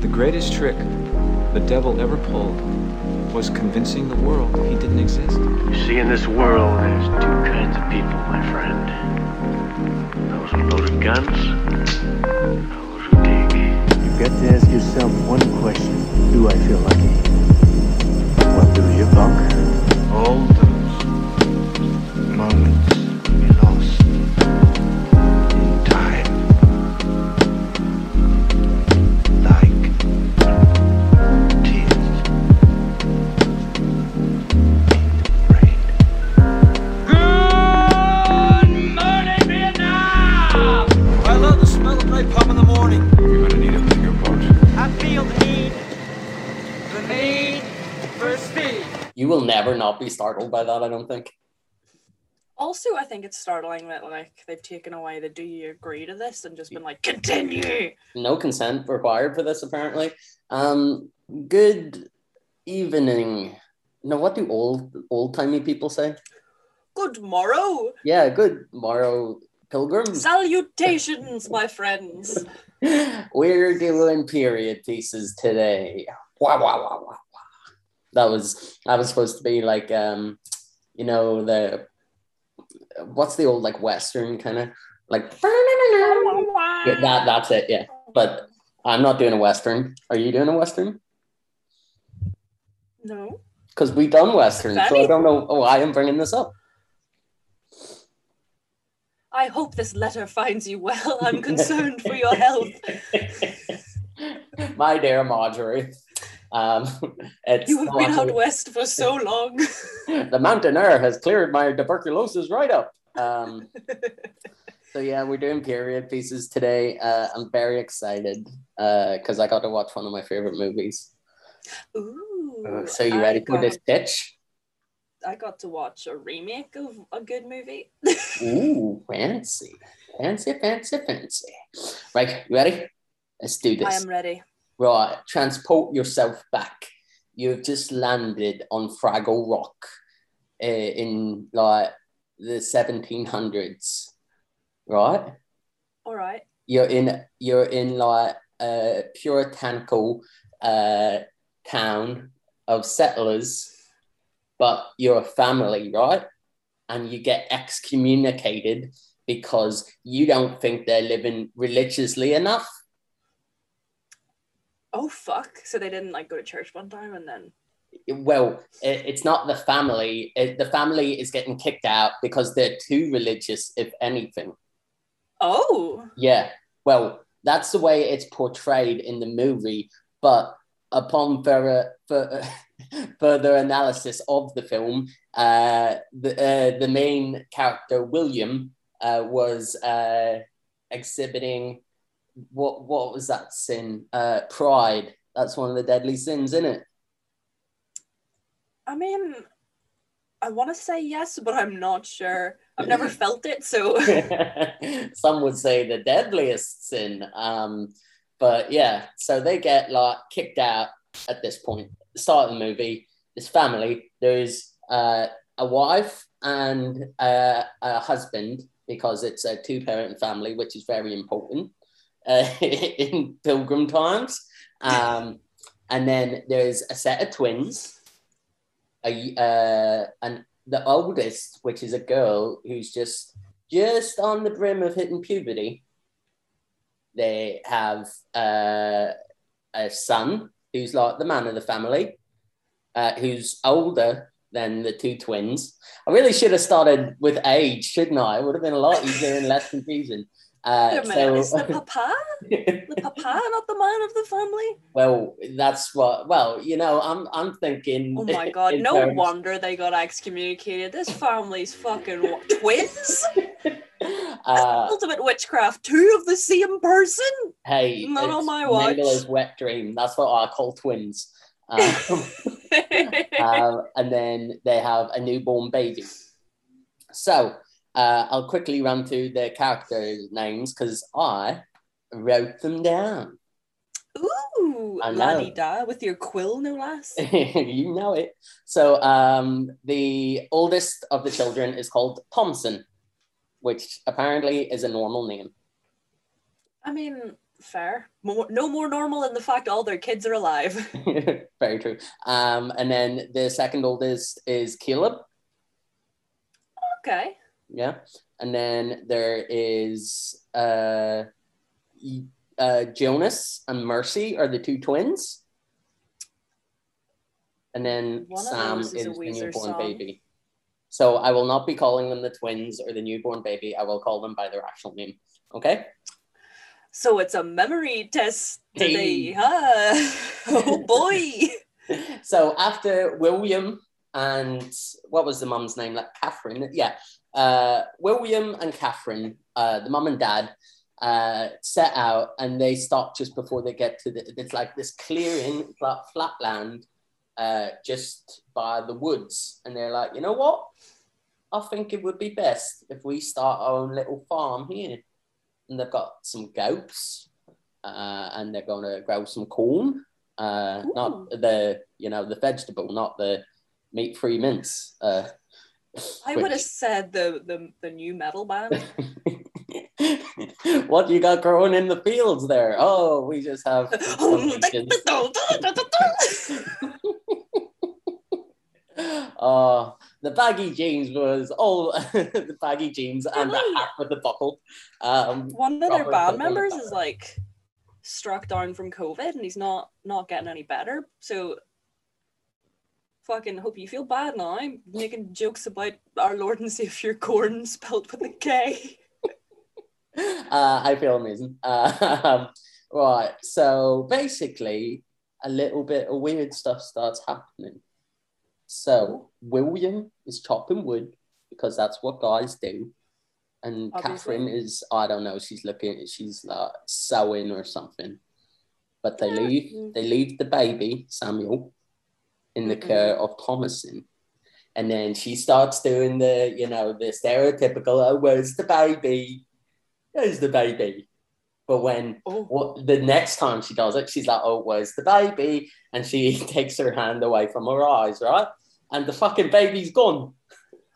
The greatest trick the devil ever pulled was convincing the world he didn't exist. You see, in this world, there's two kinds of people, my friend. Those with loaded guns, those who dig. You've got to ask yourself one question. Do I feel lucky? What do you, punk? all those moments not be startled by that, I don't think. Also, I think it's startling that like they've taken away the "Do you agree to this?" and just been like, "Continue." No consent required for this, apparently. Um, good evening. Now, what do old old timey people say? Good morrow, Yeah, good morrow, pilgrims. salutations, my friends. We're doing period pieces today. Wah, wah, wah, wah. That was that was supposed to be like um, you know the what's the old like western kind of like yeah, that that's it yeah. But I'm not doing a western. Are you doing a western? No, Because we done western, so I don't know why I'm bringing this up. I hope this letter finds you well. I'm concerned for your health. My dear Marjorie, um, it's You have been out west for so long. the mountain air has cleared my tuberculosis right up. Um, so yeah, we're doing period pieces today. Uh, I'm very excited because I got to watch one of my favorite movies. Ooh. so you ready for this pitch? I got to watch a remake of a good movie. Ooh, fancy, fancy, fancy, fancy. Right, you ready? Let's do this. I am ready. Right, transport yourself back. You've just landed on Fraggle Rock uh, in like the 1700s, right? All right. You're in you're in like a puritanical uh, town of settlers, but you're a family, right? And you get excommunicated because you don't think they're living religiously enough. Oh fuck! So they didn't like go to church one time and then. well, it, it's not the family. It, the family is getting kicked out because they're too religious, if anything. Oh. Yeah. Well, that's the way it's portrayed in the movie. But upon further, further, further analysis of the film, uh, the, uh, the main character, William, uh, was uh, exhibiting what, what was that sin? Uh, pride. That's one of the deadly sins, isn't it? I mean, I want to say yes, but I'm not sure. I've never felt it, so Some would say the deadliest sin. Um, but yeah, so they get like kicked out at this point. Start of the movie. This family. There's uh, a wife and uh, a husband because it's a two-parent family, which is very important uh, in pilgrim times. Um, and then there's a set of twins. A, uh, and the oldest, which is a girl who's just just on the brim of hitting puberty. They have uh, a son who's like the man of the family, uh, who's older than the two twins. I really should have started with age, shouldn't I? It would have been a lot easier and less confusing. Uh, minute, is the papa? The papa, not the man of the family? well, that's what. Well, you know, I'm I'm thinking. Oh my god, no terms- wonder they got excommunicated. This family's fucking wa- twins? Uh, Ultimate witchcraft, two of the same person? hey, Not on my watch. Mabel's wet dream. That's what I call twins. Um, um, and then they have a newborn baby. So uh, I'll quickly run through the character names because I wrote them down. Ooh, I know. laddie da with your quill, no less. you know it. So um, the oldest of the children is called Thompson, which apparently is a normal name. I mean, Fair. More, no more normal than the fact all their kids are alive. Very true. Um, and then the second oldest is Caleb. okay. Yeah. And then there is uh, uh, Jonas and Mercy are the two twins. And then One Sam is is the newborn song. baby. So I will not be calling them the twins or the newborn baby. I will call them by their actual name. Okay. So it's a memory test today, Hey. huh? Oh boy. so after William and what was the mum's name? Like Catherine. Yeah. Uh, William and Catherine, uh, the mum and dad, uh, set out and they stop just before they get to the. It's like this clearing, flat, flat land, uh, just by the woods, and they're like, you know what? I think it would be best if we start our own little farm here. And they've got some goats, uh, and they're going to grow some corn. Uh, not the you know the vegetable, not the meat-free mince. I would have said the, the the new metal band. what you got growing in the fields there? Oh, we just have. Oh, the baggy jeans was all the baggy jeans and the hat with the buckle. Um, One of their band members is like struck down from COVID and he's not not getting any better. So fucking hope you feel bad now. I'm making jokes about our Lord and Savior Gordon spelled with a K. uh, I feel amazing. Um, right, so basically, a little bit of weird stuff starts happening. So William is chopping wood because that's what guys do, and Obviously. Catherine is I don't know. She's looking. She's like sewing or something. But they leave. They leave the baby Samuel in the Mhm. care of Thomasin. And then she starts doing the, you know, the stereotypical, oh, where's the baby? Where's the baby? But when Oh, what, the next time she does it, she's like, oh, where's the baby? And she takes her hand away from her eyes, right? And the fucking baby's gone.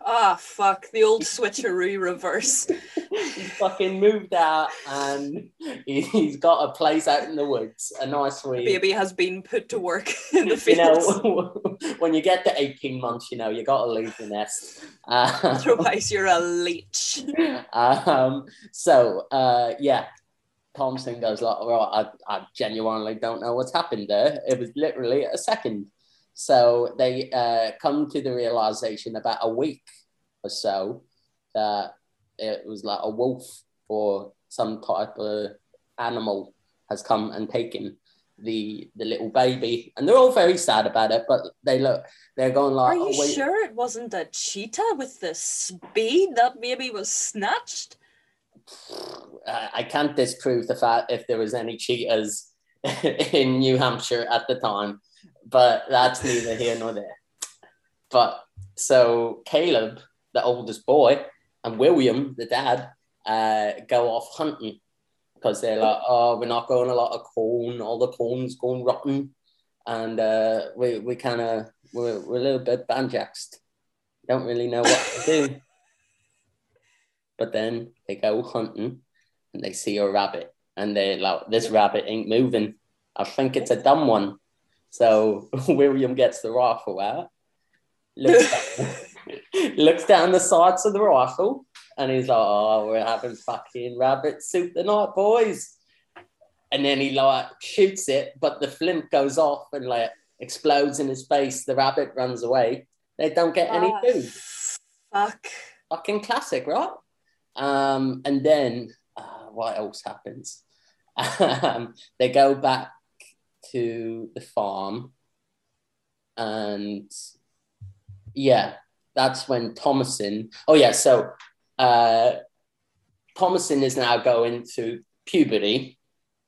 Ah, fuck the old switcheroo reverse. He's fucking moved out and he- he's got a place out in the woods, a nice wee. Baby has been put to work in the fields. You know, when you get to 18 months, you know, you got to leave the nest. Uh, Otherwise, you're a leech. um, so uh, yeah, Thompson goes like, "Well, I, I genuinely don't know what's happened there. It was literally a second. So they uh, come to the realization about a week or so that it was like a wolf or some type of animal has come and taken the the little baby, and they're all very sad about it. But they look, they're going like, Are you oh, sure it wasn't a cheetah with the speed that baby was snatched? I I can't disprove the fact if there was any cheetahs in New Hampshire at the time, but that's neither here nor there. But so Caleb, the oldest boy, and William, the dad, uh, go off hunting because they're like, oh, we're not growing a lot of corn. All the corn's going rotten, and uh, we we kind of we're, we're a little bit banjaxed. Don't really know what to do. But then they go hunting and they see a rabbit and they're like, this rabbit ain't moving. I think it's a dumb one. So William gets the rifle out, looks, looks down the sights of the rifle, and he's like, oh, we're having fucking rabbit soup tonight, boys. And then he like shoots it, but the flint goes off and like explodes in his face. The rabbit runs away. They don't get any Ah, food Fuck. fucking classic, right? Um, and then uh, what else happens? um, they go back to the farm, and yeah, that's when Thomasin. Oh yeah, so uh, Thomasin is now going to puberty.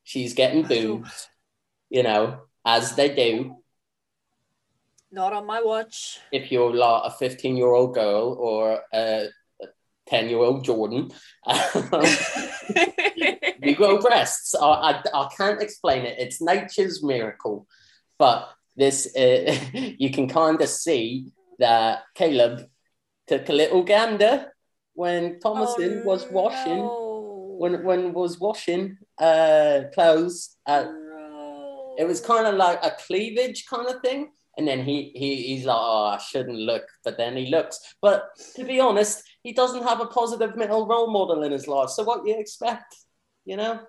She's getting boobs, you know, as they do Not on my watch. if you're like a 15 year old girl or a 10 year old Jordan, you grow breasts. I, I, I can't explain it. It's nature's miracle. But this, uh, you can kind of see that Caleb took a little gander when Thomasin was washing. Oh, when when was washing uh clothes. Uh, it was kind of like a cleavage kind of thing. And then he, he he's like, oh, I shouldn't look, but then he looks. But to be honest, he doesn't have a positive male role model in his life. So what do you expect? You know?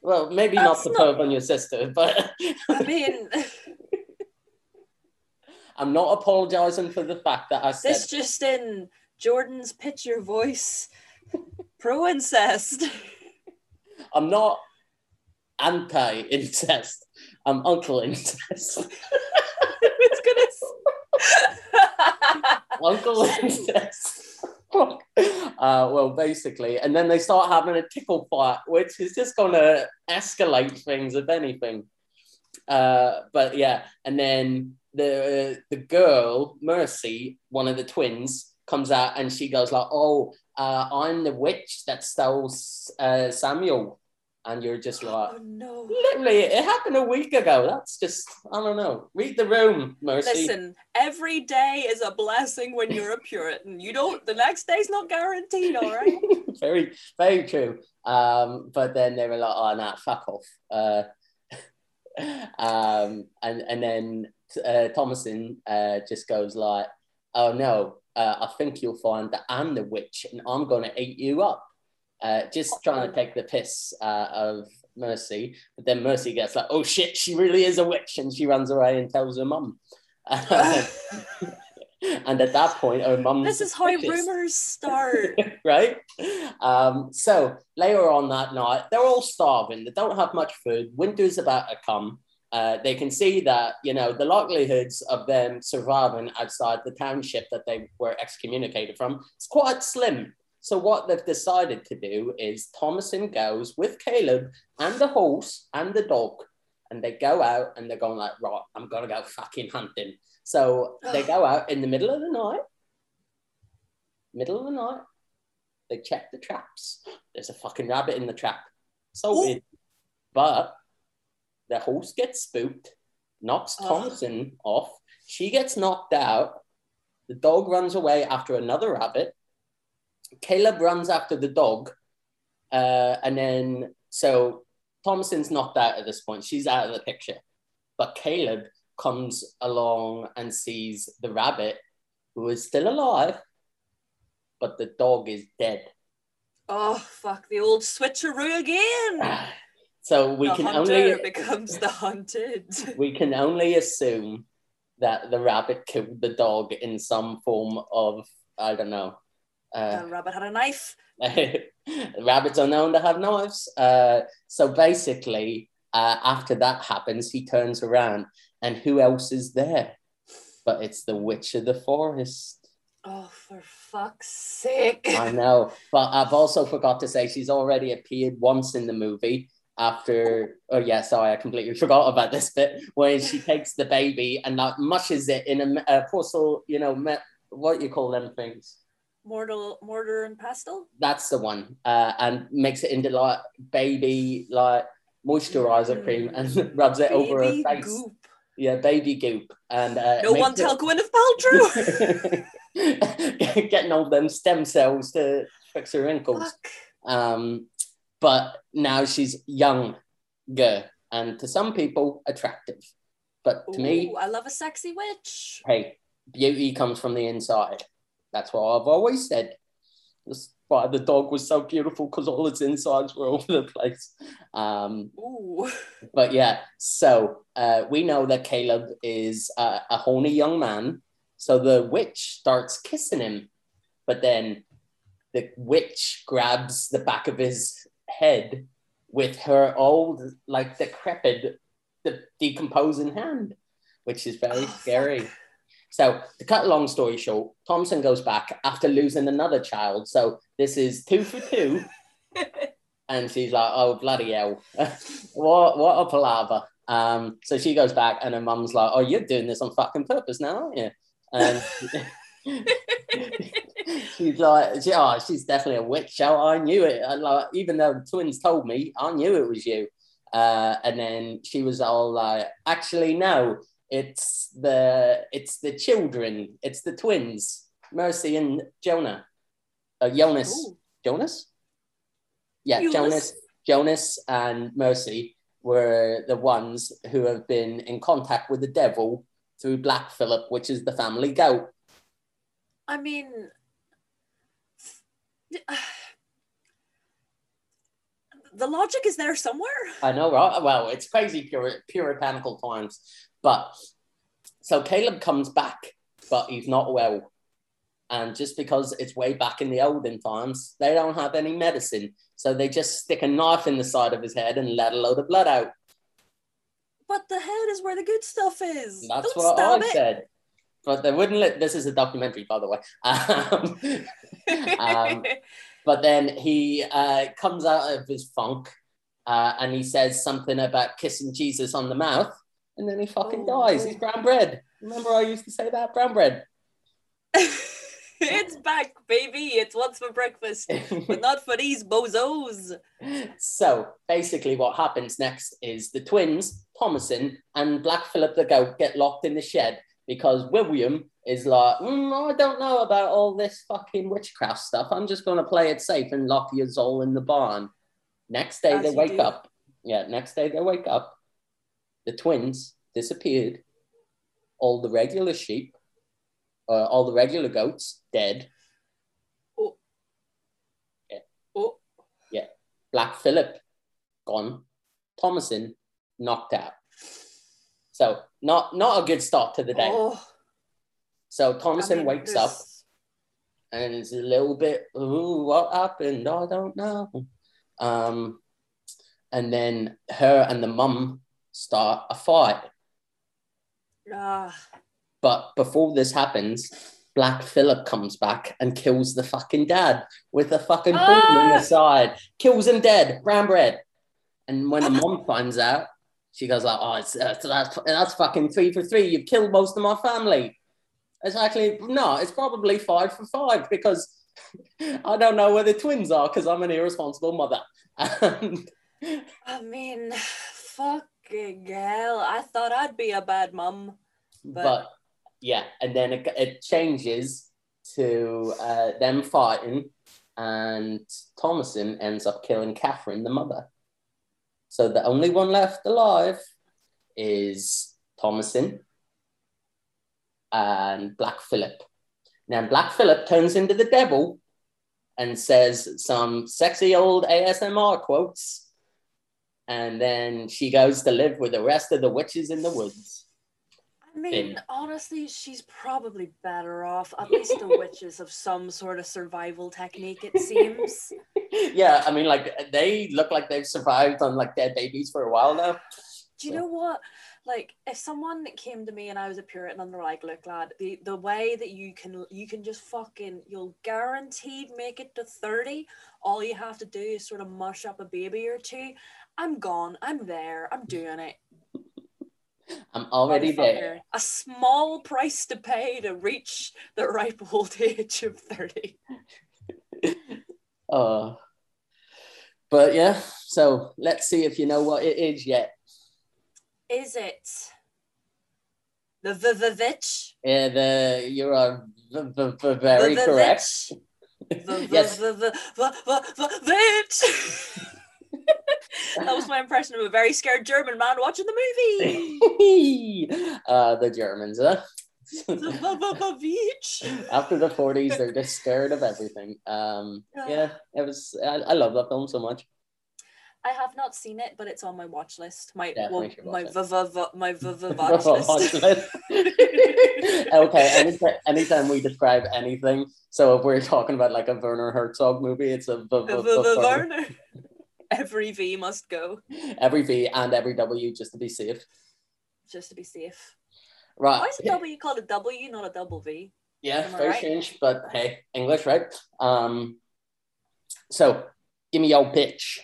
Well, maybe That's not the not- on your sister, but I mean, I'm not apologizing for the fact that I said this just in Jordan's picture voice, pro incest. I'm not anti-incest. I'm uncle incest. it's gonna. uncle incest. Uh, well, basically, and then they start having a tickle fight, which is just going to escalate things, if anything. Uh, but yeah, and then the the girl Mercy, one of the twins, comes out and she goes like, "Oh, uh, I'm the witch that stole uh, Samuel," and you're just like, oh no. "Literally, it happened a week ago." That's just, I don't know. Read the room, Mercy. Listen, every day is a blessing when you're a Puritan. You don't. The next day's not guaranteed. All right. very, very true. Um, but then they were like, "Oh, nah, fuck off." Uh, um, and and then uh, Thomasin uh, just goes like, "Oh no, uh, I think you'll find that I'm the witch, and I'm gonna eat you up." Uh, just trying to take the piss uh, of Mercy, but then Mercy gets like, "Oh shit, she really is a witch," and she runs away and tells her mum. and at that point, her mum. this is how rumors start. right? Um, so later on that night, they're all starving. They don't have much food. Winter's about to come. Uh, they can see that you know the likelihoods of them surviving outside the township that they were excommunicated from is quite slim. So what they've decided to do is Thomasin goes with Caleb and the horse and the dog, and they go out and they're going like, right, I'm gonna go fucking hunting. So they go out in the middle of the night, middle of the night. They check the traps. There's a fucking rabbit in the trap. So Ooh. weird. But the horse gets spooked, knocks Oh. Thompson off. She gets knocked out. The dog runs away after another rabbit. Caleb runs after the dog. Uh, and then, so Thompson's knocked out at this point. She's out of the picture. But Caleb comes along and sees the rabbit, who is still alive, but the dog is dead. Oh fuck! The old switcheroo again. So we the can only becomes the hunted. we can only assume that the rabbit killed the dog in some form of I don't know. Uh, the rabbit had a knife. rabbits are known to have knives. Uh, so basically, uh, after that happens, he turns around, and who else is there? But it's the witch of the forest. Oh, for fuck's sake! I know, but I've also forgot to say she's already appeared once in the movie. After, oh yeah, sorry, I completely forgot about this bit where she takes the baby and like mushes it in a, a porcelain, you know, me- what you call them things. Mortal, mortar and pestle. That's the one, uh, and makes it into like baby like moisturizer cream and rubs it over her Baby face. goop. Yeah, baby goop, and uh, No one it- tell Gwyneth Paltrow. getting all them stem cells to fix her wrinkles. Fuck. Um, but now she's younger and to some people attractive. But to me, I love a sexy witch. hey, beauty comes from the inside. That's what I've always said. That's why the dog was so beautiful because all its insides were all over the place. Um, Ooh. but yeah, so uh, we know that Caleb is a, a horny young man. So the witch starts kissing him, but then the witch grabs the back of his head with her old, like decrepit, de- decomposing hand, which is very Oh, fuck. scary. So to cut a long story short, Thompson goes back after losing another child. So this is two for two. and she's like, "Oh bloody hell, what what a palaver." Um, so she goes back, and her mum's like, "Oh, you're doing this on fucking purpose now, aren't you?" And she's like, she, "Oh, she's definitely a witch. Oh, I knew it. And like, even though the twins told me, I knew it was you." Uh, and then she was all like, "Actually, no, it's the it's the children. It's the twins, Mercy and Jonah. Uh, Jonas. Ooh. Jonas." yeah, Eunice. Jonas, Jonas and Mercy were the ones who have been in contact with the devil through Black Phillip, which is the family goat. I mean, the logic is there somewhere. I know, right? Well, it's crazy pure, puritanical times. But so Caleb comes back, but he's not well. And just because it's way back in the olden times, they don't have any medicine. So they just stick a knife in the side of his head and let a load of blood out. But the head is where the good stuff is. That's Don't what I it. said. But they wouldn't let this is a documentary, by the way. Um, Um, but then he uh, comes out of his funk uh, and he says something about kissing Jesus on the mouth, and then he fucking Oh, dies. He's brown bread. Remember, I used to say that brown bread. it's back, baby. It's what's for breakfast, but not for these bozos. so basically, what happens next is the twins, Thomasin and Black Phillip the goat, get locked in the shed because William is like, "Mm, I don't know about all this fucking witchcraft stuff. I'm just going to play it safe and lock your all in the barn. Next day, As they wake do. up. Yeah, next day, they wake up. The twins disappeared. All the regular sheep, uh, all the regular goats, dead. Oh. Yeah. Oh, Yeah. Black Phillip gone, Thomasin knocked out. So not not a good start to the day. oh. So I mean, wakes up and is a little bit, ooh, what happened? I don't know. Um, and then her and the mum start a fight. Ah, But before this happens, Black Phillip comes back and kills the fucking dad with a fucking horn in the Ah! side. Kills him dead, brown bread. And when the mom finds out, she goes like, "Oh, it's, uh, that's that's fucking three for three. You've killed most of my family." It's actually no, it's probably five for five because I don't know where the twins are because I'm an irresponsible mother. And I mean, fucking hell. I thought I'd be a bad mum. but, But- yeah, and then it, it changes to uh, them fighting, and Thomasin ends up killing Catherine, the mother. So the only one left alive is Thomasin and Black Phillip. Now Black Phillip turns into the devil and says some sexy old ASMR quotes, and then she goes to live with the rest of the witches in the woods. I mean, honestly, she's probably better off. At least the witches have some sort of survival technique, it seems. yeah, I mean, like they look like they've survived on like dead babies for a while now. Do you So- know what? Like, if someone came to me and I was a Puritan and they're like, "Look, lad, the the way that you can you can just fucking you'll guaranteed make it to thirty. All you have to do is sort of mush up a baby or two. I'm gone. I'm there. I'm doing it. I'm already there. A small price to pay to reach the ripe old age of thirty. Uh, but yeah, so let's see if you know what it is yet. Is it the vitch? Yeah, the you are v- v- v- very the, the correct. The, the, Yes. the, the, the, the, the vitch! That was my impression of a very scared German man watching the movie. uh, the Germans, huh? After the 40s, they're just scared of everything. Um, yeah, it was. I, I love that film so much. I have not seen it, but it's on my watch list. My well, my watch v- v- v- my v- v- watch Watch list. list. okay, anytime, anytime we describe anything, so if we're talking about like a Werner Herzog movie, it's a v- v- V- v- v- v- Werner. Every V must go every V and every W just to be safe. just to be safe. Right. Why is a W called a W, not a double V? Yeah, Am very right? strange, but hey, English, right? Um, so give me your pitch.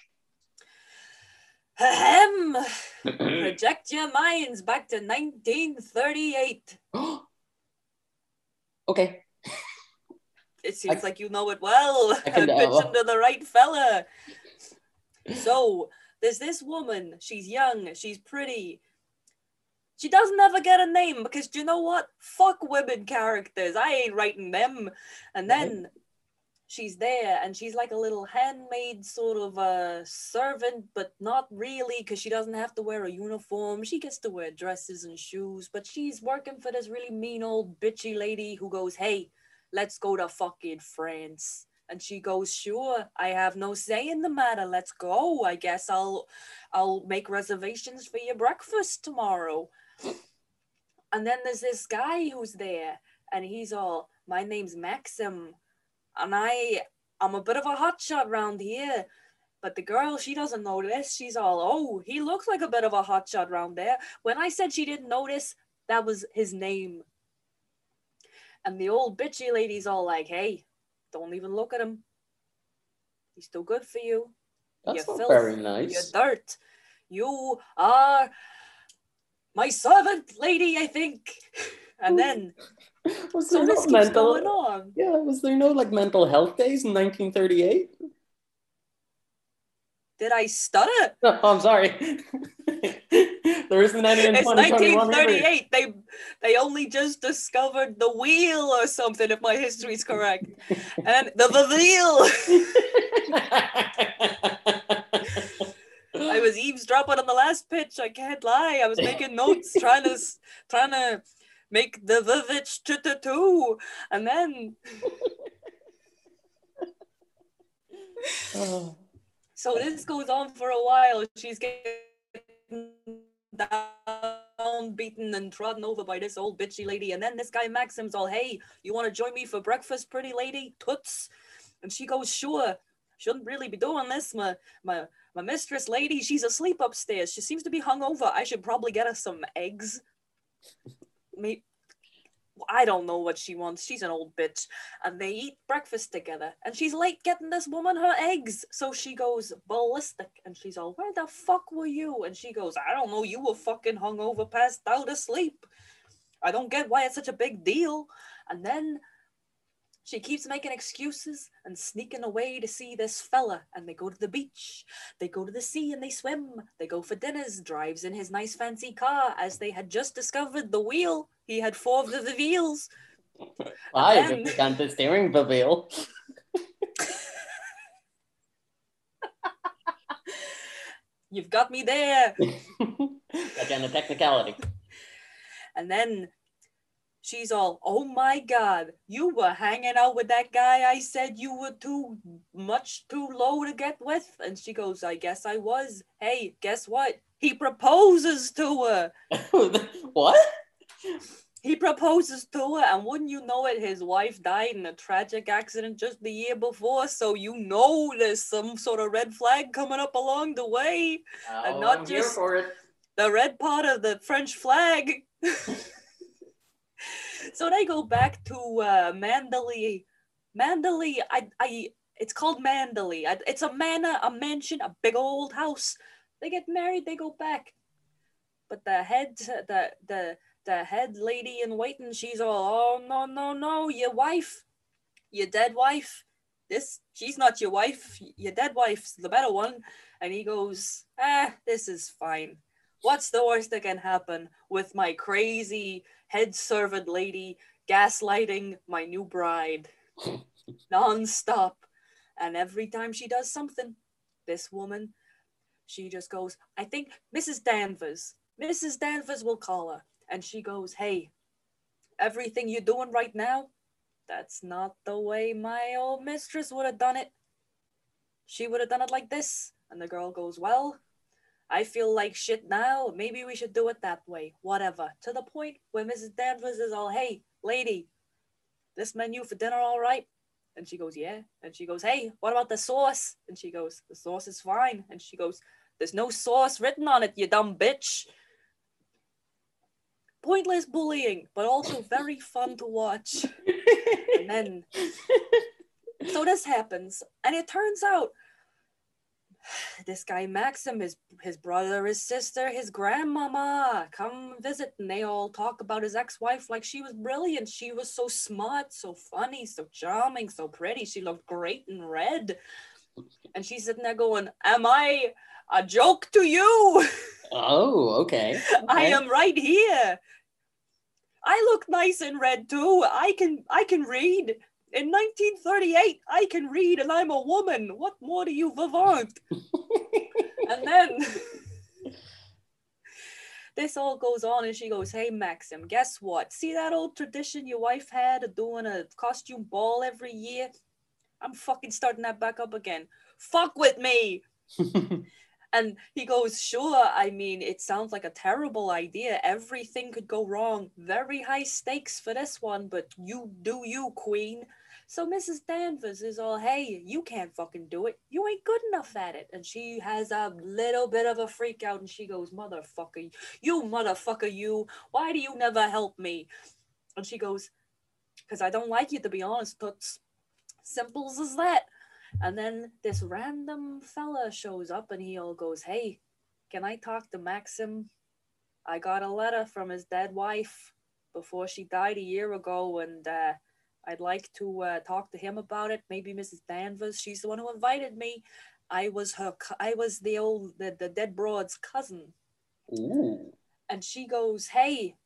Ahem. Project your minds back to 1938. okay. It seems I- like you know it well. I can I'm tell. to the right fella. So there's this woman. She's young. She's pretty. She doesn't ever get a name because do you know what? Fuck women characters. I ain't writing them. And then she's there and she's like a little handmaid sort of a servant but not really because she doesn't have to wear a uniform she gets to wear dresses and shoes but she's working for this really mean old bitchy lady who goes hey let's go to fucking france and she goes sure i have no say in the matter let's go i guess i'll i'll make reservations for your breakfast tomorrow and then there's this guy who's there and he's all my name's maxim and I I'm a bit of a hotshot round here. But the girl, she doesn't this. She's all, oh, he looks like a bit of a hotshot round there. When I said she didn't notice, that was his name. And the old bitchy lady's all like, hey, don't even look at him. He's too good for you. That's You not filth, very nice. You nice. dirt. You are my servant, lady, I think. And then, Was so there this no keeps going mental? on. Yeah, was there no like mental health days in 1938? Did I stutter? No, oh, I'm sorry. there isn't any in It's 1938. They they only just discovered the wheel or something, if my history is correct. And the, the wheel. I was eavesdropping on the last pitch. I can't lie. I was making notes, trying to trying to make the vivitch two, and then Oh, so this goes on for a while. She's getting down, beaten, and trodden over by this old bitchy lady. And then this guy Maxim's all, "Hey, you want to join me for breakfast, pretty lady? Toots?" And she goes, "Sure." Shouldn't really be doing this. My my my mistress lady, she's asleep upstairs. She seems to be hungover. I should probably get her some eggs. Maybe. I don't know what she wants. She's an old bitch. And they eat breakfast together. And she's late getting this woman her eggs. So she goes ballistic. And she's all, Where the fuck were you? And she goes, I don't know. You were fucking hungover, passed out asleep. I don't get why it's such a big deal. And then she keeps making excuses and sneaking away to see this fella. And they go to the beach. They go to the sea and they swim. They go for dinners. Drives in his nice fancy car as they had just discovered the wheel. He had four of the wheels. I then- can't the steering wheel. You've got me there. Again, a technicality. And then she's all, oh my God, you were hanging out with that guy I said you were too much too low to get with. And she goes, I guess I was. Hey, guess what? He proposes to her. what? He proposes to her, and wouldn't you know it, his wife died in a tragic accident just the year before. So you know there's some sort of red flag coming up along the way. Oh, not I'm just- for it. the red part of the French flag. so they go back to uh, Manderley. Manderley, I, I, it's called Manderley. It's a manor, a mansion, a big old house. They get married, they go back. But the head, the the the head lady in waiting, she's all, oh no no no, your wife, your dead wife. This, she's not your wife. Your dead wife's the better one. And he goes, ah, this is fine what's the worst that can happen with my crazy head servant lady gaslighting my new bride non-stop. And every time she does something this woman she just goes i think mrs danvers mrs danvers will call her. And she goes hey everything you're doing right now that's not the way my old mistress would have done it. She would have done it like this. And the girl goes well I feel like shit now. Maybe we should do it that way. Whatever. To the point where Mrs. Danvers is all, hey, lady, this menu for dinner all right? And she goes, yeah. And she goes, hey, what about the sauce? And she goes, the sauce is fine. And she goes, there's no sauce written on it, you dumb bitch. Pointless bullying, but also very fun to watch. And then, so this happens, and it turns out this guy Maxim, his his brother, his sister, his grandmama come visit, and they all talk about his ex-wife like she was brilliant. She was so smart, so funny, so charming, so pretty. She looked great in red, and she's sitting there going, "Am I a joke to you? Oh, okay. I am right here. I look nice in red too. I can I can read. In 1938, I can read and I'm a woman. What more do you want? and then this all goes on and she goes, Hey Maxim, guess what? See that old tradition your wife had of doing a costume ball every year? I'm fucking starting that back up again. Fuck with me. And he goes, Sure, I mean, it sounds like a terrible idea. Everything could go wrong. Very high stakes for this one, but you do you, Queen. So Mrs. Danvers is all, Hey, you can't fucking do it. You ain't good enough at it. And she has a little bit of a freak out and she goes, Motherfucker, you motherfucker, you. Why do you never help me? And she goes, Because I don't like you, to be honest, Toots. Simple as that. And then this random fella shows up and he all goes, Hey, can I talk to Maxim? I got a letter from his dead wife before she died a year ago, and uh, I'd like to uh, talk to him about it. Maybe Mrs. Danvers, she's the one who invited me. I was her, I was the old, the, the dead broad's cousin. Ooh. And she goes, Hey,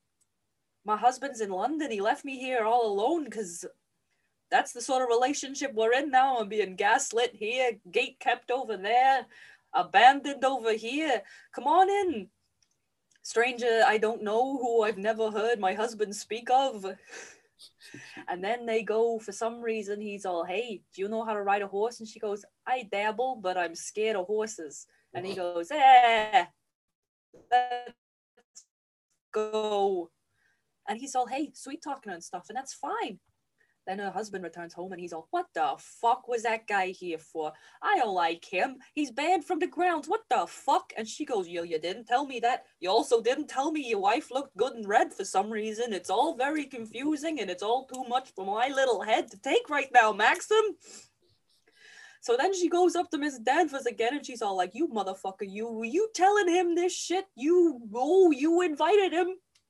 my husband's in London. He left me here all alone because that's the sort of relationship we're in now. I'm being gaslit here, gate kept over there, abandoned over here. Come on in. Stranger, I don't know who I've never heard my husband speak of. And then they go, for some reason, he's all, Hey, do you know how to ride a horse? And she goes, I dabble, but I'm scared of horses. And he goes, Eh, let's go. And he's all, Hey, sweet talking and stuff. And that's fine. Then her husband returns home and he's all, What the fuck was that guy here for? I don't like him. He's banned from the grounds. What the fuck? And she goes, Yo, you didn't tell me that. You also didn't tell me your wife looked good and red for some reason. It's all very confusing and it's all too much for my little head to take right now, Maxim. So then she goes up to Miss Danvers again and she's all like, You motherfucker, you were you telling him this shit? You oh, you invited him.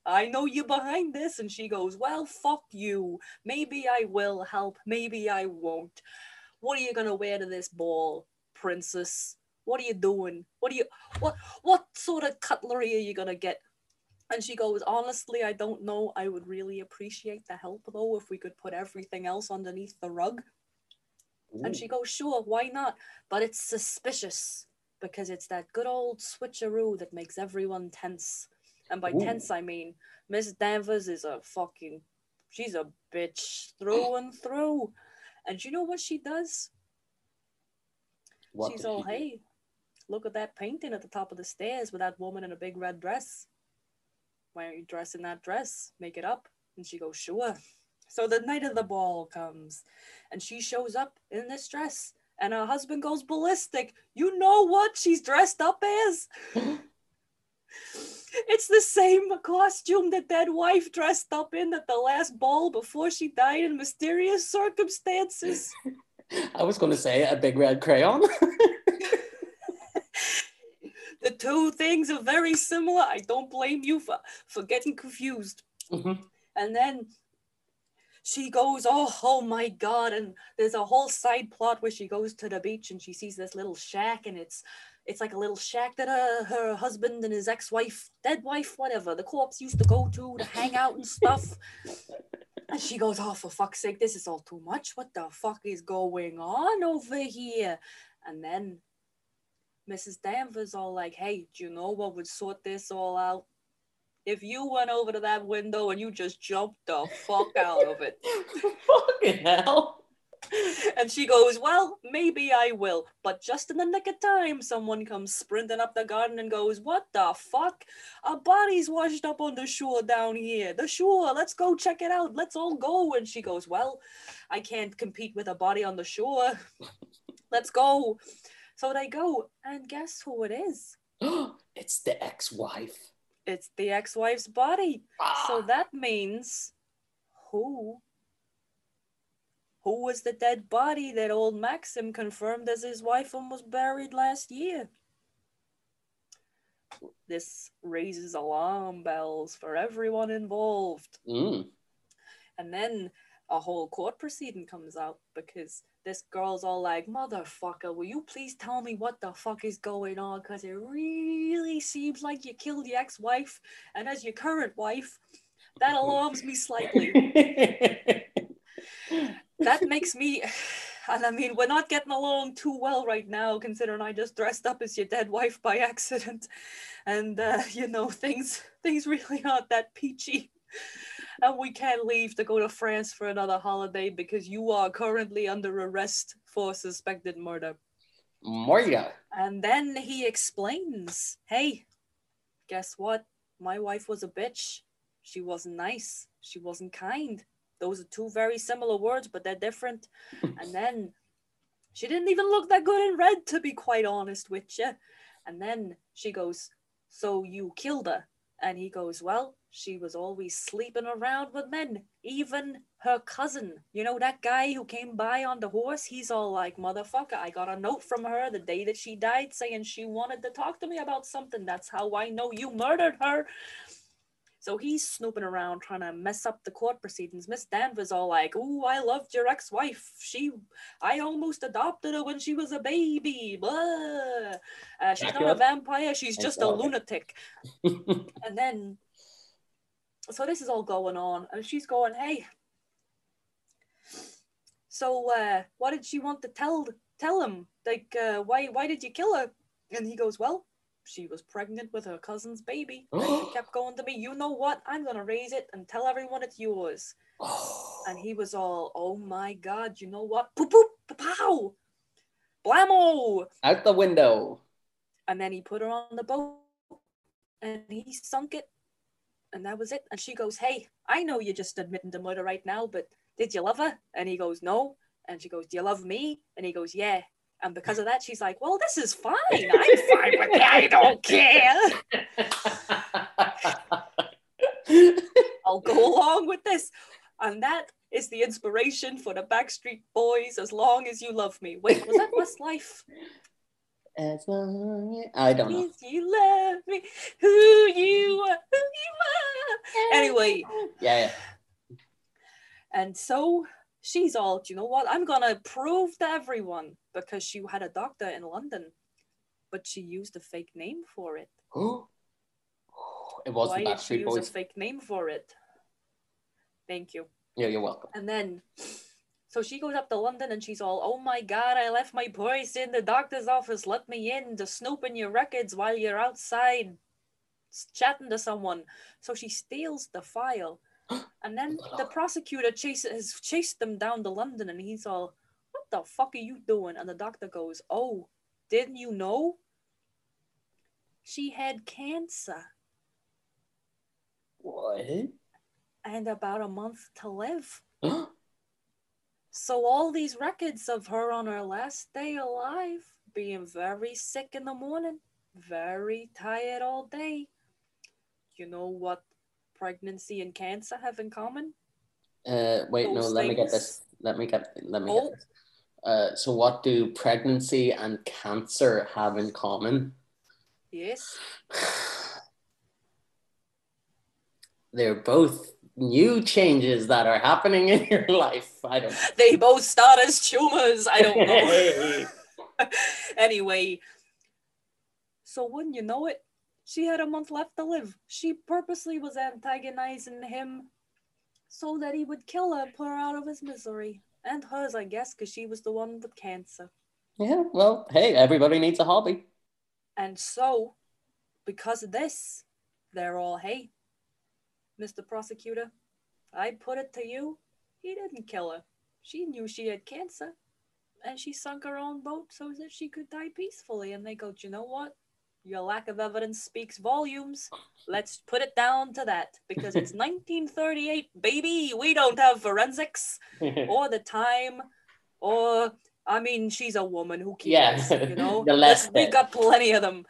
I know you behind this. And she goes, Well, fuck you. Maybe I will help, maybe I won't. What are you gonna wear to this ball, princess? What are you doing? What are you what what sort of cutlery are you gonna get? And she goes, Honestly, I don't know. I would really appreciate the help though if we could put everything else underneath the rug. And she goes, Sure, why not? But it's suspicious because it's that good old switcheroo that makes everyone tense. And by Ooh. tense, I mean Miss Danvers is a fucking, she's a bitch through oh. and through. And you know what she does? What she's all, she hey, look at that painting at the top of the stairs with that woman in a big red dress. Why aren't you dressed in that dress? Make it up. And she goes, sure. So the night of the ball comes, and she shows up in this dress, and her husband goes ballistic. You know what she's dressed up as? it's the same costume that that wife dressed up in at the last ball before she died in mysterious circumstances. I was going to say a big red crayon. the two things are very similar. I don't blame you for, for getting confused. Mhm. And then she goes, oh, oh my God. And there's a whole side plot where she goes to the beach and she sees this little shack and it's it's like a little shack that her, her husband and his ex-wife, dead wife, whatever, the corpse used to go to to hang out and stuff. And she goes, Oh, for fuck's sake, this is all too much. What the fuck is going on over here? And then Mrs. Danvers all like, Hey, do you know what would sort this all out? If you went over to that window and you just jumped the fuck out of it. Fucking hell. And she goes, Well, maybe I will. But just in the nick of time, someone comes sprinting up the garden and goes, What the fuck? A body's washed up on the shore down here. The shore, let's go check it out. Let's all go. And she goes, Well, I can't compete with a body on the shore. Let's go. So they go, and guess who it is? it's the ex-wife. It's the ex wife's body. So Ah. that means who? Who was the dead body that old Maxim confirmed as his wife and was buried last year? This raises alarm bells for everyone involved. Mm. And then a whole court proceeding comes out because this girl's all like, Motherfucker, will you please tell me what the fuck is going on? Because it really seems like you killed your ex wife. And as your current wife, that alarms me slightly. that makes me and I mean we're not getting along too well right now considering I just dressed up as your dead wife by accident. And uh, you know things things really aren't that peachy. And we can't leave to go to France for another holiday because you are currently under arrest for suspected murder. Moria. and then he explains hey guess what? My wife was a bitch. She wasn't nice. She wasn't kind those are two very similar words but they're different. And then she didn't even look that good in red to be quite honest with you and then she goes so you killed her? And he goes well she was always sleeping around with men even her cousin. You know that guy who came by on the horse? He's all like motherfucker i got a note from her the day that she died saying she wanted to talk to me about something. That's how i know you murdered her so he's snooping around trying to mess up the court proceedings. Miss Danvers all like, "Ooh, I loved your ex-wife. She, I almost adopted her when she was a baby. Blah. Uh, she's not a vampire. She's just a lunatic." and then, so this is all going on, and she's going, "Hey, so uh, what did she want to tell tell him? Like, uh, why why did you kill her?" And he goes, "Well." She was pregnant with her cousin's baby. And she kept going to me, you know what? I'm gonna raise it and tell everyone it's yours. And he was all, oh my god, you know what? Poop poop, pow, blammo! Out the window. And then he put her on the boat and he sunk it. And that was it. And she goes, Hey, I know you're just admitting to murder right now, but did you love her? And he goes, No. And she goes, Do you love me? And he goes, Yeah. And because of that, she's like, Well, this is fine. I'm fine with it. I don't care. I'll go along with this. And that is the inspiration for the Backstreet Boys as long as you love me. Wait, was that Westlife? As long as- I don't know. You love me, who you are, who you are. Anyway, Yeah, yeah. and so she's all, you know what? I'm gonna prove to everyone because she had a doctor in London, but she used a fake name for it. Oh. It was Why did she use Boys. a fake name for it? Thank you. Yeah, you're welcome. And then, so she goes up to London and she's all, oh my god, I left my purse in the doctor's office. Let me in to snoop in your records while you're outside chatting to someone. So she steals the file. And then the prosecutor chases has chased them down to London and he's all, what the fuck are you doing? And the doctor goes, oh, didn't you know? She had cancer What? and about a month to live. So all these records of her on her last day alive, being very sick in the morning, very tired all day. You know what pregnancy and cancer have in common? Uh, wait, no. Those Let me get this. Let me get. Let me Oh. get this. Uh, so, what do pregnancy and cancer have in common? Yes. They're both new changes that are happening in your life. I don't. They both start as tumors. I don't know. Anyway, so wouldn't you know it? She had a month left to live. She purposely was antagonizing him so that he would kill her, put her out of his misery. And hers, I guess, because she was the one with cancer. Yeah. Well, hey, everybody needs a hobby. And so, because of this, they're all, hey, Mr. Prosecutor, I put it to you, he didn't kill her. She knew she had cancer, and she sunk her own boat so that she could die peacefully. And they go, "Do you know what? Your lack of evidence speaks volumes. Let's put it down to that because it's 1938, baby. We don't have forensics or the time, or I mean, she's a woman. Who cares? Yeah, you know, the less Let's- we got plenty of them.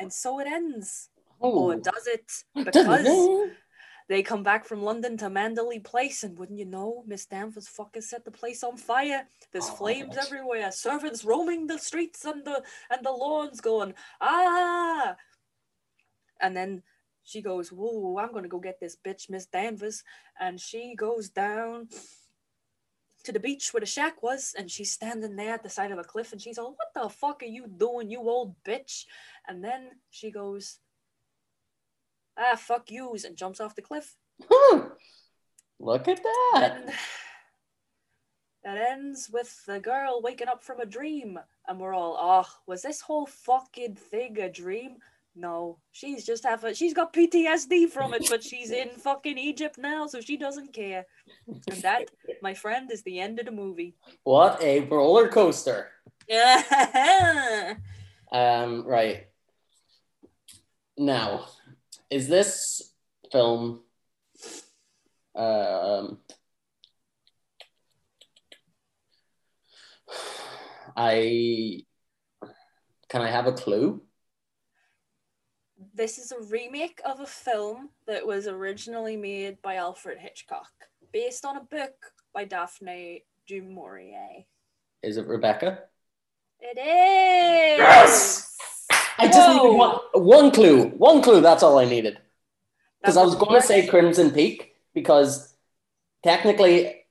And so it ends. Oh. Or does it? Because they come back from London to Manderley Place, and wouldn't you know, Miss Danvers fucking set the place on fire. There's Oh flames everywhere. Servants roaming the streets and the and the lawns, going ah. And then she goes, "Whoa, I'm gonna go get this bitch, Miss Danvers," and she goes down to the beach where the shack was, and she's standing there at the side of a cliff, and she's all, "What the fuck are you doing, you old bitch?" And then she goes, "Ah, fuck yous," and jumps off the cliff. Look at that. And it ends with the girl waking up from a dream, and we're all, oh, was this whole fucking thing a dream? No, she's just having, a. she's got PTSD from it, but she's in fucking Egypt now, so she doesn't care. And that, my friend, is the end of the movie. What a roller coaster. Yeah. Um, right. Now, is this film um I can I have a clue? This is a remake of a film that was originally made by Alfred Hitchcock, based on a book by Daphne du Maurier. Is it Rebecca? It is. Yes! I just needed one, one clue. One clue, that's all I needed. Because I was going to say Crimson Peak because technically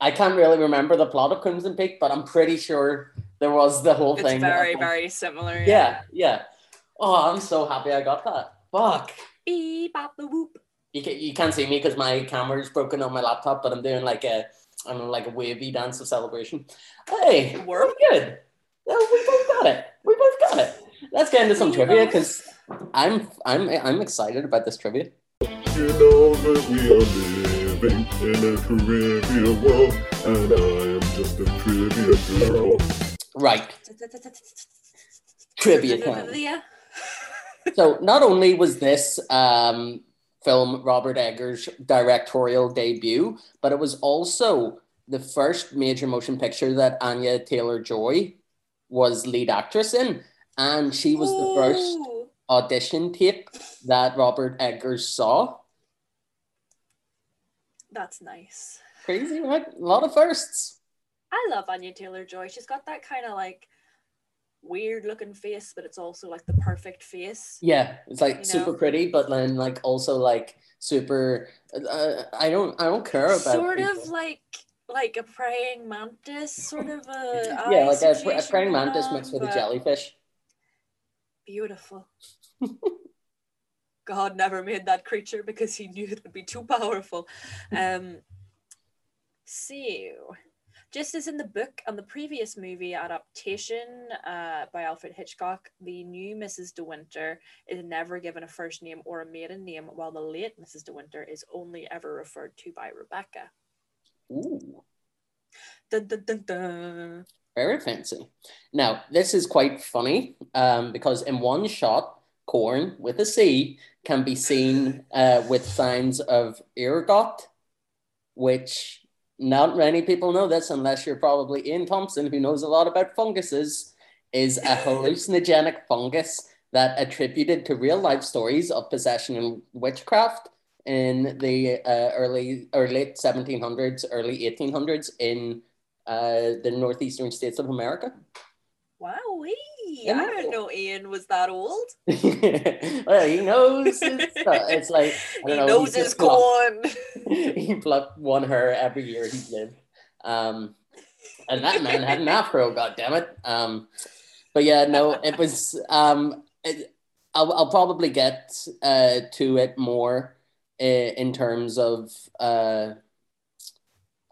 I can't really remember the plot of Crimson Peak, but I'm pretty sure there was the whole It's thing. very, very similar. Yeah, yeah. Oh, I'm so happy I got that. Fuck. Beep, bop, the whoop. You, can, you can't see me because my camera's broken on my laptop, but I'm doing like a I'm like a wavy dance of celebration. Hey, we're good. Yeah, we both got it. We both got it. Let's get into some We trivia because I'm I'm I'm excited about this trivia. You know that we are living in a trivia world, and I am just a trivia girl. Right, trivia time. So not only was this um, film Robert Eggers' directorial debut, but it was also the first major motion picture that Anya Taylor Joy was lead actress in, and she was the first Ooh. audition tape that Robert Eggers saw. That's nice. Crazy, right? A lot of firsts. I love Anya Taylor Joy. She's got that kind of like weird looking face, but it's also like the perfect face. Yeah, it's like You super know? pretty, but then like also like super. Uh, I don't. I don't care about. Sort people. of like like a praying mantis, sort of a yeah, like a, a praying mantis mixed with a jellyfish. Beautiful. God never made that creature because he knew it would be too powerful. Um, so, just as in the book and the previous movie adaptation uh, by Alfred Hitchcock, the new Mrs. De Winter is never given a first name or a maiden name, while the late Mrs. De Winter is only ever referred to by Rebecca. Ooh. Dun, dun, dun, dun. Very fancy. Now, this is quite funny um, because in one shot, corn with a C can be seen uh, with signs of ergot, which not many people know this unless you're probably Ian Thompson, who knows a lot about funguses, is a hallucinogenic fungus that attributed to real life stories of possession and witchcraft in the uh, early or late 1700s, early 1800s in uh, the northeastern states of America. Wowee! Yeah. I didn't know Ian was that old. well, he knows his. It's like I He don't know. knows his corn. he plucked one hair every year he lived. Um, and that man had an afro. God damn it. Um, but yeah, no, it was. Um, it, I'll, I'll probably get uh, to it more uh, in terms of uh,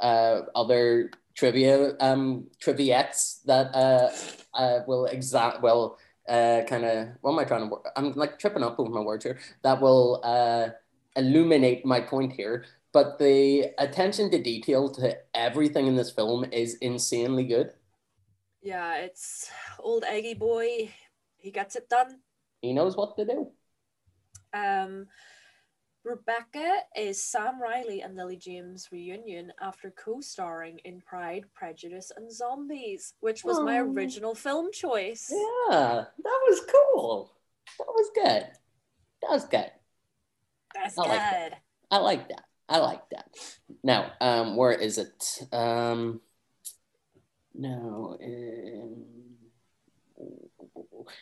uh, other trivia um, triviettes that uh, uh, will exact will uh, kind of what am I trying to work? I'm like tripping up over my words here. That will uh, illuminate my point here. But the attention to detail to everything in this film is insanely good. Yeah, it's old Eggy boy. He gets it done. He knows what to do. Um, Rebecca is Sam Riley and Lily James' reunion after co-starring in Pride, Prejudice, and Zombies, which was my original film choice. Yeah, that was cool. That was good. That was good. That's I good. like that. I like that. I like that. Now, um, where is it? Um, no. Um,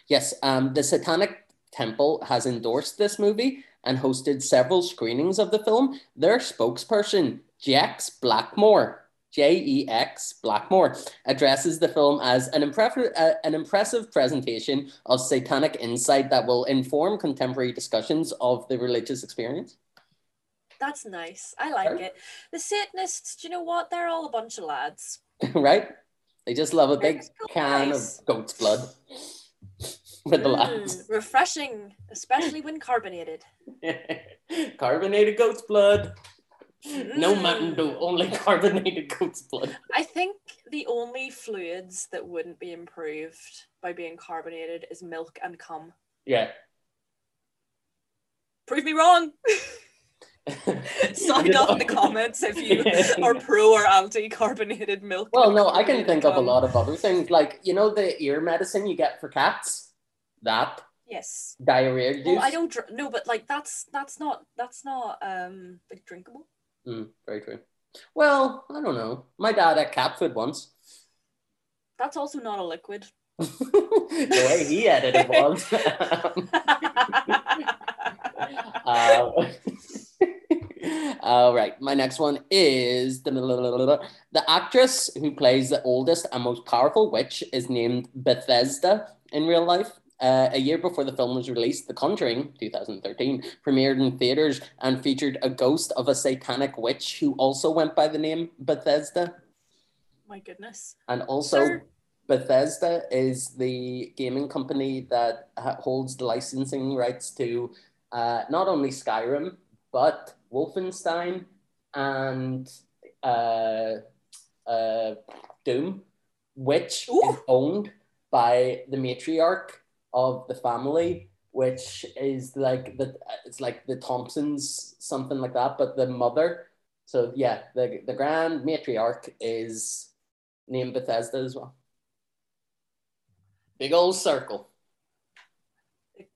yes, um, the Satanic Temple has endorsed this movie and hosted several screenings of the film. Their spokesperson, Jex Blackmore, J E X Blackmore, addresses the film as an, impressive, uh, an impressive presentation of satanic insight that will inform contemporary discussions of the religious experience. That's nice. I like Right. it. The Satanists, do you know what? They're all a bunch of lads. right? They just love a big can of goat's blood with the lads. Mm, refreshing, especially when carbonated. Carbonated goat's blood. No Mm. Mountain Dew, only carbonated goat's blood. I think the only fluids that wouldn't be improved by being carbonated is milk and cum. Yeah. Prove me wrong. Sign off in the comments if you are pro or anti carbonated milk. Well, no, I can think of a lot of other things, like you know the ear medicine you get for cats, that Yes. diarrhea juice. Well, I don't dr- no, but like that's that's not that's not um like drinkable. Mm, very true. Well, I don't know. My dad had cat food once. That's also not a liquid. the way he had it, was. Uh, all right, my next one is the, the actress who plays the oldest and most powerful witch is named Bethesda in real life. Uh, a year before the film was released, The Conjuring 2013 premiered in theaters and featured a ghost of a satanic witch who also went by the name Bethesda. My goodness. And also, Sir. Bethesda is the gaming company that holds the licensing rights to uh, not only Skyrim, but Wolfenstein and uh, uh, Doom, which is owned by the matriarch of the family, which is like the it's like the Thompsons, something like that, but the mother. So yeah, the the grand matriarch is named Bethesda as well. Big old circle. It,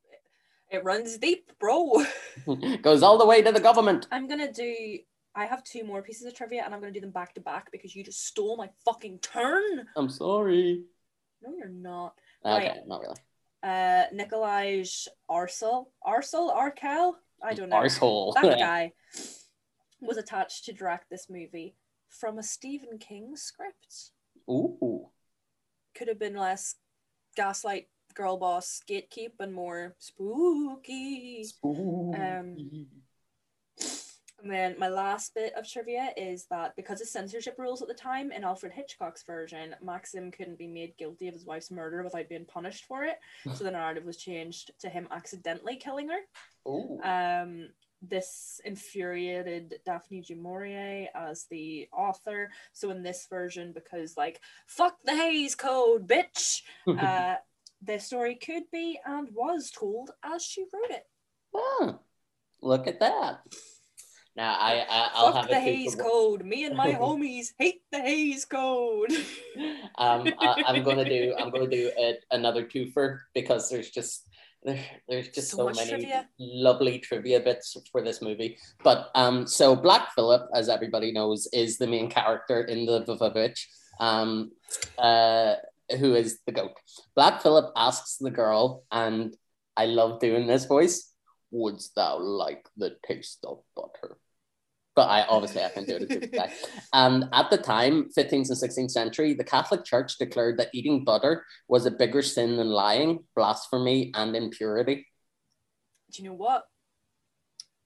it runs deep, bro. Goes all the way to the government. I'm gonna do. I have two more pieces of trivia, and I'm gonna do them back to back because you just stole my fucking turn. I'm sorry. No, you're not. Okay, Right. not really. Uh, Nikolaj Arcel, Arcel, Arkel. I don't know. Arsehole. That guy was attached to direct this movie from a Stephen King script. Ooh. Could have been less gaslight, girl boss, gatekeep, and more spooky. Um, And then my last bit of trivia is that because of censorship rules at the time, in Alfred Hitchcock's version, Maxim couldn't be made guilty of his wife's murder without being punished for it. So the narrative was changed to him accidentally killing her. Ooh. Um, this infuriated Daphne du Maurier as the author. So in this version, because like fuck the Hays Code, bitch, uh, the story could be and was told as she wrote it. Ah, look at that. Now I, I I'll fuck have the two Code. Me and my homies hate the Hays Code. um, I, I'm gonna do I'm gonna do a, another twofer because there's just there, there's just So so, many trivia. lovely trivia bits for this movie. But um, so Black Phillip, as everybody knows, is the main character in the Vivitch, um, uh, who is the goat. Black Phillip asks the girl, and I love doing this voice. Wouldst thou like the taste of butter? But I obviously I can do it. as a guy. And at the time, 15th and 16th century, the Catholic Church declared that eating butter was a bigger sin than lying, blasphemy, and impurity. Do you know what?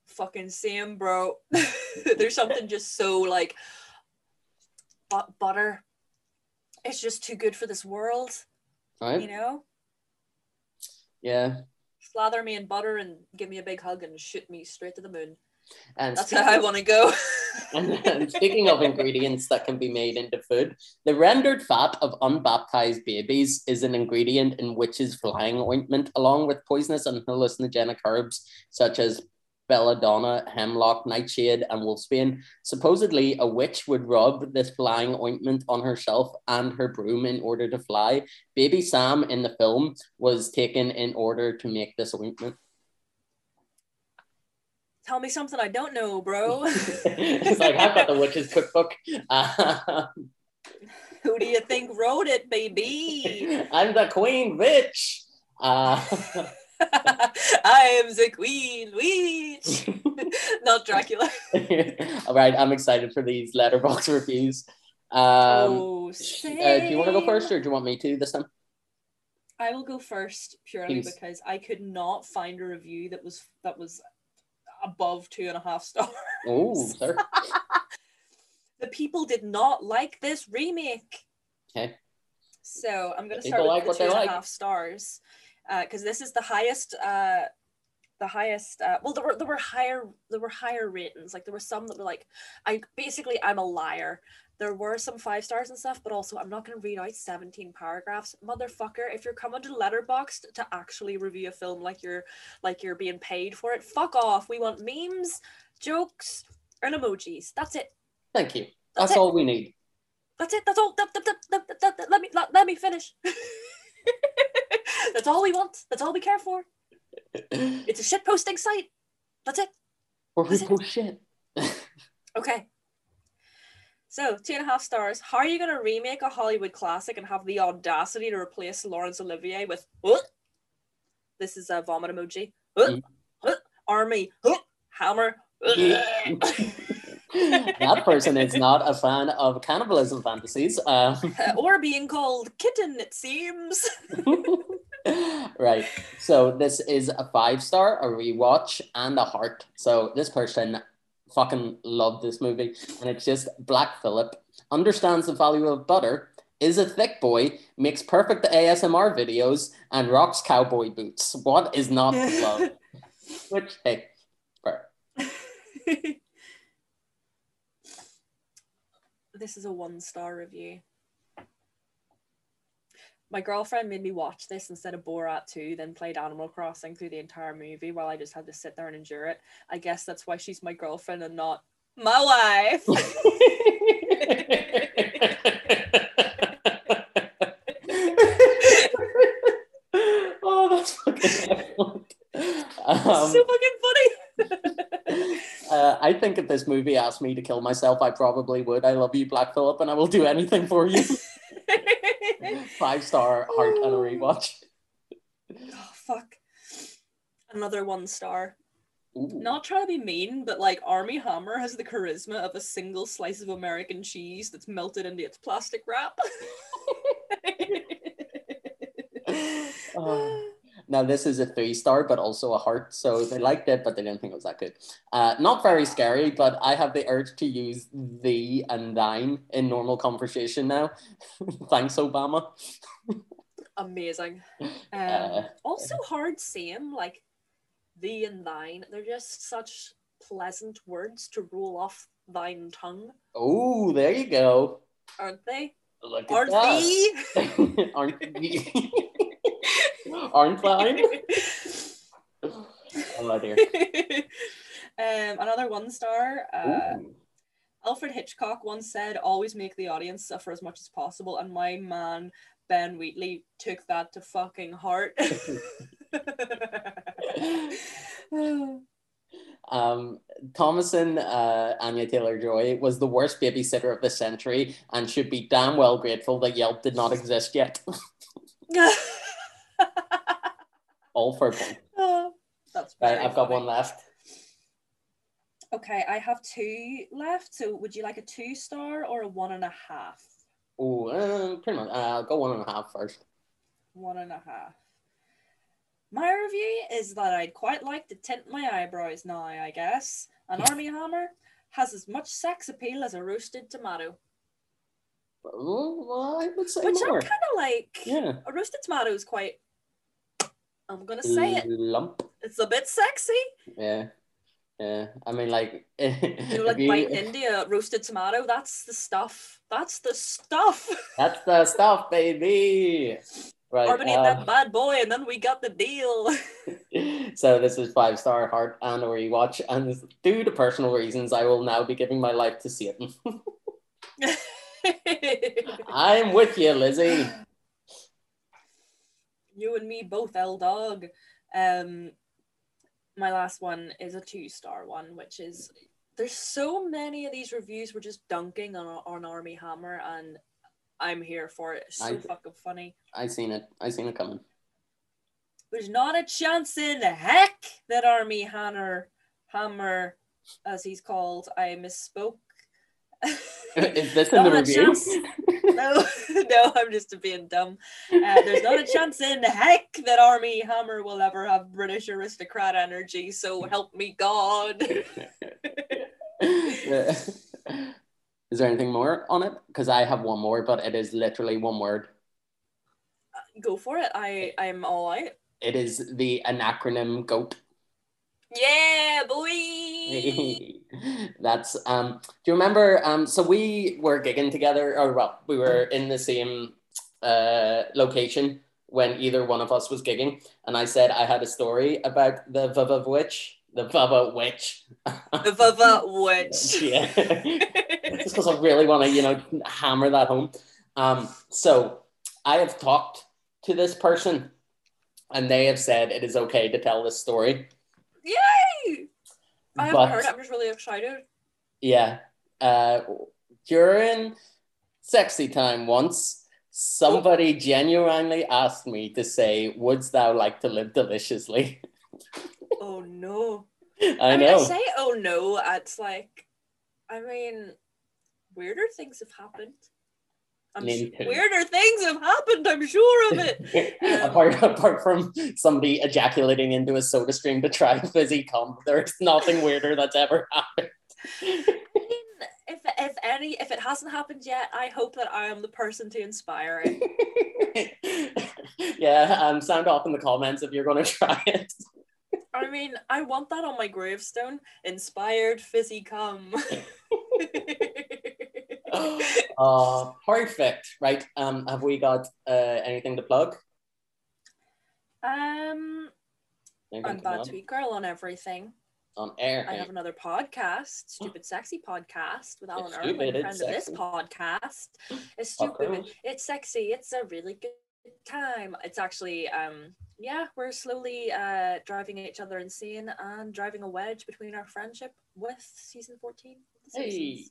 Fucking same, bro. There's something just so like but butter. It's just too good for this world, Right? you know? Yeah. Slather me in butter and give me a big hug and shoot me straight to the moon. And That's how I want to go. and speaking of ingredients that can be made into food, the rendered fat of unbaptized babies is an ingredient in witches' flying ointment, along with poisonous and hallucinogenic herbs such as belladonna, hemlock, nightshade, and wolfsbane. Supposedly, a witch would rub this flying ointment on herself and her broom in order to fly. Baby Sam in the film was taken in order to make this ointment. Tell me something I don't know, bro. it's like I've got the witch's cookbook. Uh, Who do you think wrote it, baby? I'm the queen witch. Uh, I am the queen witch. Not Dracula. all right, I'm excited for these Letterboxd reviews. Um, oh, uh, do you want to go first, or do you want me to this time? I will go first purely Please. because I could not find a review that was that was above two and a half stars. Oh, the people did not like this remake. Okay. So I'm going to start with like the two and a half stars because this is the highest. Uh, the highest. Uh, well, there were there were higher there were higher ratings. Like there were some that were like, I basically I'm a liar. There were some five stars and stuff, but also I'm not going to read out 17 paragraphs, motherfucker. If you're coming to Letterboxd to actually review a film like you're like you're being paid for it, fuck off. We want memes, jokes, and emojis. That's it. Thank you. That's That's all we need. That's it. That's all. That- that- that- let me let, let me finish. That's all we want. That's all we care for. It's a shit posting site. That's it. Or we post shit. Okay. So two and a half stars. How are you gonna remake a Hollywood classic and have the audacity to replace Laurence Olivier with what? This is a vomit emoji. Mm. Huh? Armie. Hammer. that person is not a fan of cannibalism fantasies. Um, or being called kitten, it seems. right. So this is a five star, a rewatch, and a heart. So this person fucking love this movie, and it's just Black Phillip understands the value of butter, is a thick boy, makes perfect ASMR videos, and rocks cowboy boots. What is not to love? Which hey, fair. this is a one star review. My girlfriend made me watch this instead of Borat 2, then played Animal Crossing through the entire movie while I just had to sit there and endure it. I guess that's why she's my girlfriend and not my wife. oh, that's fucking excellent. Um, so fucking funny. uh, I think if this movie asked me to kill myself, I probably would. I love you, Black Phillip, and I will do anything for you. Five star heart and a rewatch. oh, fuck. Another one star. Ooh. Not trying to be mean, but like Armie Hammer has the charisma of a single slice of American cheese that's melted into its plastic wrap. Oh. Now this is a three star, but also a heart. So they liked it, but they didn't think it was that good. Uh, not very scary, but I have the urge to use the and thine in normal conversation now. Thanks, Obama. Amazing. Um, Uh, also hard saying like thee and thine. They're just such pleasant words to roll off thine tongue, Oh, there you go. aren't they? Look at Aren't that. thee? Aren't we? Aren't thine? Oh dear. um, another one star. Uh, Alfred Hitchcock once said, "Always make the audience suffer as much as possible," and my man Ben Wheatley took that to fucking heart. Um, Thomasin, uh, Anya Taylor Joy, was the worst babysitter of the century and should be damn well grateful that Yelp did not exist yet. All for a point. Oh, That's Right, I've got funny. one left. Okay, I have two left. So, would you like a two star or a one and a half? Oh, uh, pretty much. Uh, I'll go one and a half first. One and a half. My review is that I'd quite like to tint my eyebrows now, I guess. An Armie Hammer has as much sex appeal as a roasted tomato. Oh, well, I would say Which more. I'm kind of like. Yeah. A roasted tomato is quite. I'm gonna say it. Lump. It's a bit sexy. Yeah. Yeah. I mean, like, You like you- bite India roasted tomato. That's the stuff. That's the stuff. that's the stuff, baby. Right. Carbonate um, that bad boy, and then we got the deal. so this is five star heart and a rewatch, and due to personal reasons, I will now be giving my life to Satan. I'm with you, Lizzie. You and me both, L dog. Um, my last one is a two star one, which is there's so many of these reviews were just dunking on on Armie Hammer, and I'm here for it. It's so I- fucking funny. I seen it. I seen it coming. There's not a chance in heck that Armie Hammer, Hammer, as he's called, I misspoke. Is this in the Not a review? chance. no, no, I'm just being dumb. Uh, there's not a chance in heck that Armie Hammer will ever have British aristocrat energy. So help me God. is there anything more on it? Because I have one more, but it is literally one word. Go for it. I I'm all out. It is the anacronym GOAT. Yeah, boy. That's um do you remember um so we were gigging together or well we were in the same uh location when either one of us was gigging and I said I had a story about the Vava witch the Vava witch. The Vava witch. yeah. Just because I really want to you know hammer that home. Um so I have talked to this person and they have said it is okay to tell this story. Yay! I haven't But- heard. I'm just really excited. Yeah. Uh, during sexy time once, somebody genuinely asked me to say, Wouldst thou like to live deliciously? Oh no. I, mean, know. I say oh no. It's like, I mean, weirder things have happened. I'm weirder things have happened. I'm sure of it. Um, apart, apart from somebody ejaculating into a soda stream to try fizzy cum, there's nothing weirder that's ever happened. I mean, if if any if it hasn't happened yet, I hope that I am the person to inspire it. yeah, um, sound off in the comments if you're going to try it. I mean, I want that on my gravestone. Inspired fizzy cum. Uh, perfect. Right. Um, have we got uh, anything to plug? um, Anything I'm bad tweet girl on everything. on air. I have another podcast, Stupid Sexy Podcast with Alan It's Irwin, stupid, friend of this podcast. It's stupid, it's sexy, it's a really good time. It's actually um yeah, we're slowly uh driving each other insane and driving a wedge between our friendship with season 14 of The Hey.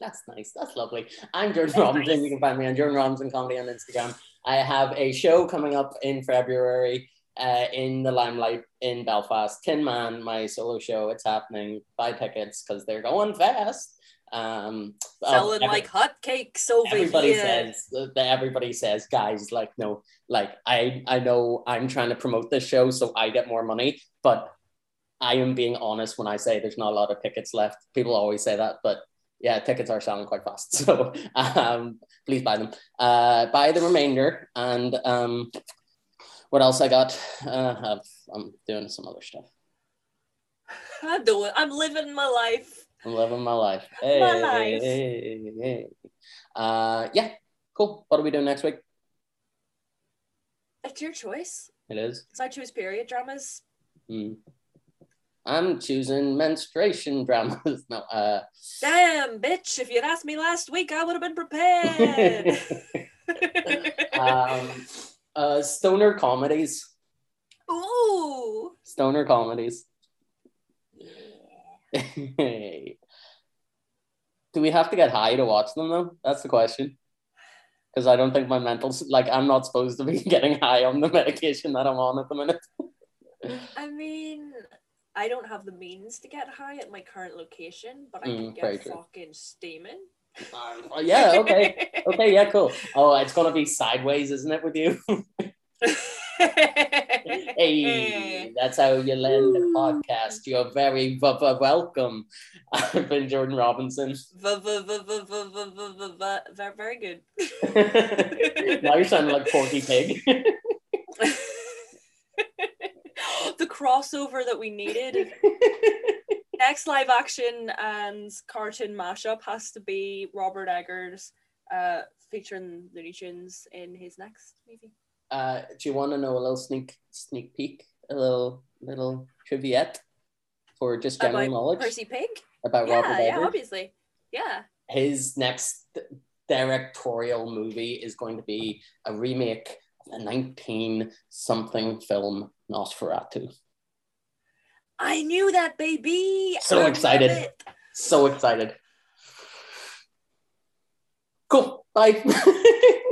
That's nice. That's lovely. I'm Jordan Very Robinson. nice. You can find me on Jordan Robinson Comedy on Instagram. I have a show coming up in February uh, in the Limelight in Belfast. Tin Man, my solo show. It's happening. Buy tickets because they're going fast. Um, uh, Selling every- like hotcakes over everybody here. says that everybody says guys like no like i i know i'm trying to promote this show so i get more money but i am being honest when i say there's not a lot of tickets left people always say that but yeah tickets are selling quite fast so um please buy them uh buy the remainder and um what else i got uh I've, i'm doing some other stuff I'm doing I'm living my life. i'm living my life My life. hey, hey. uh yeah cool what are we doing next week It's your choice. it is Because I choose period dramas. Hmm. I'm choosing menstruation dramas. No, uh, Damn, bitch, if you'd asked me last week, I would have been prepared. um, uh, stoner comedies. Ooh. Stoner comedies. Do we have to get high to watch them though? That's the question. Because I don't think my mental, like, I'm not supposed to be getting high on the medication that I'm on at the minute. I mean, I don't have the means to get high at my current location, but I can mm, get fucking stamen. Um, oh, yeah, okay. okay, yeah, cool. Oh, it's gonna be sideways, isn't it, with you? hey, eh. that's how you land the podcast. You're very v- v- welcome. I've been Jordan Robinson. V- very good. now you sound like Porky Pig. Crossover that we needed. Next live action and cartoon mashup has to be Robert Eggers uh, featuring Looney Tunes in his next movie. Uh, do you want to know a little sneak sneak peek, a little little triviette for just general About knowledge Percy Pig? about yeah, Robert yeah, Eggers? obviously. Yeah. His next directorial movie is going to be a remake of the 19 something film Nosferatu. I knew that, baby. So I excited. So excited. Cool. Bye.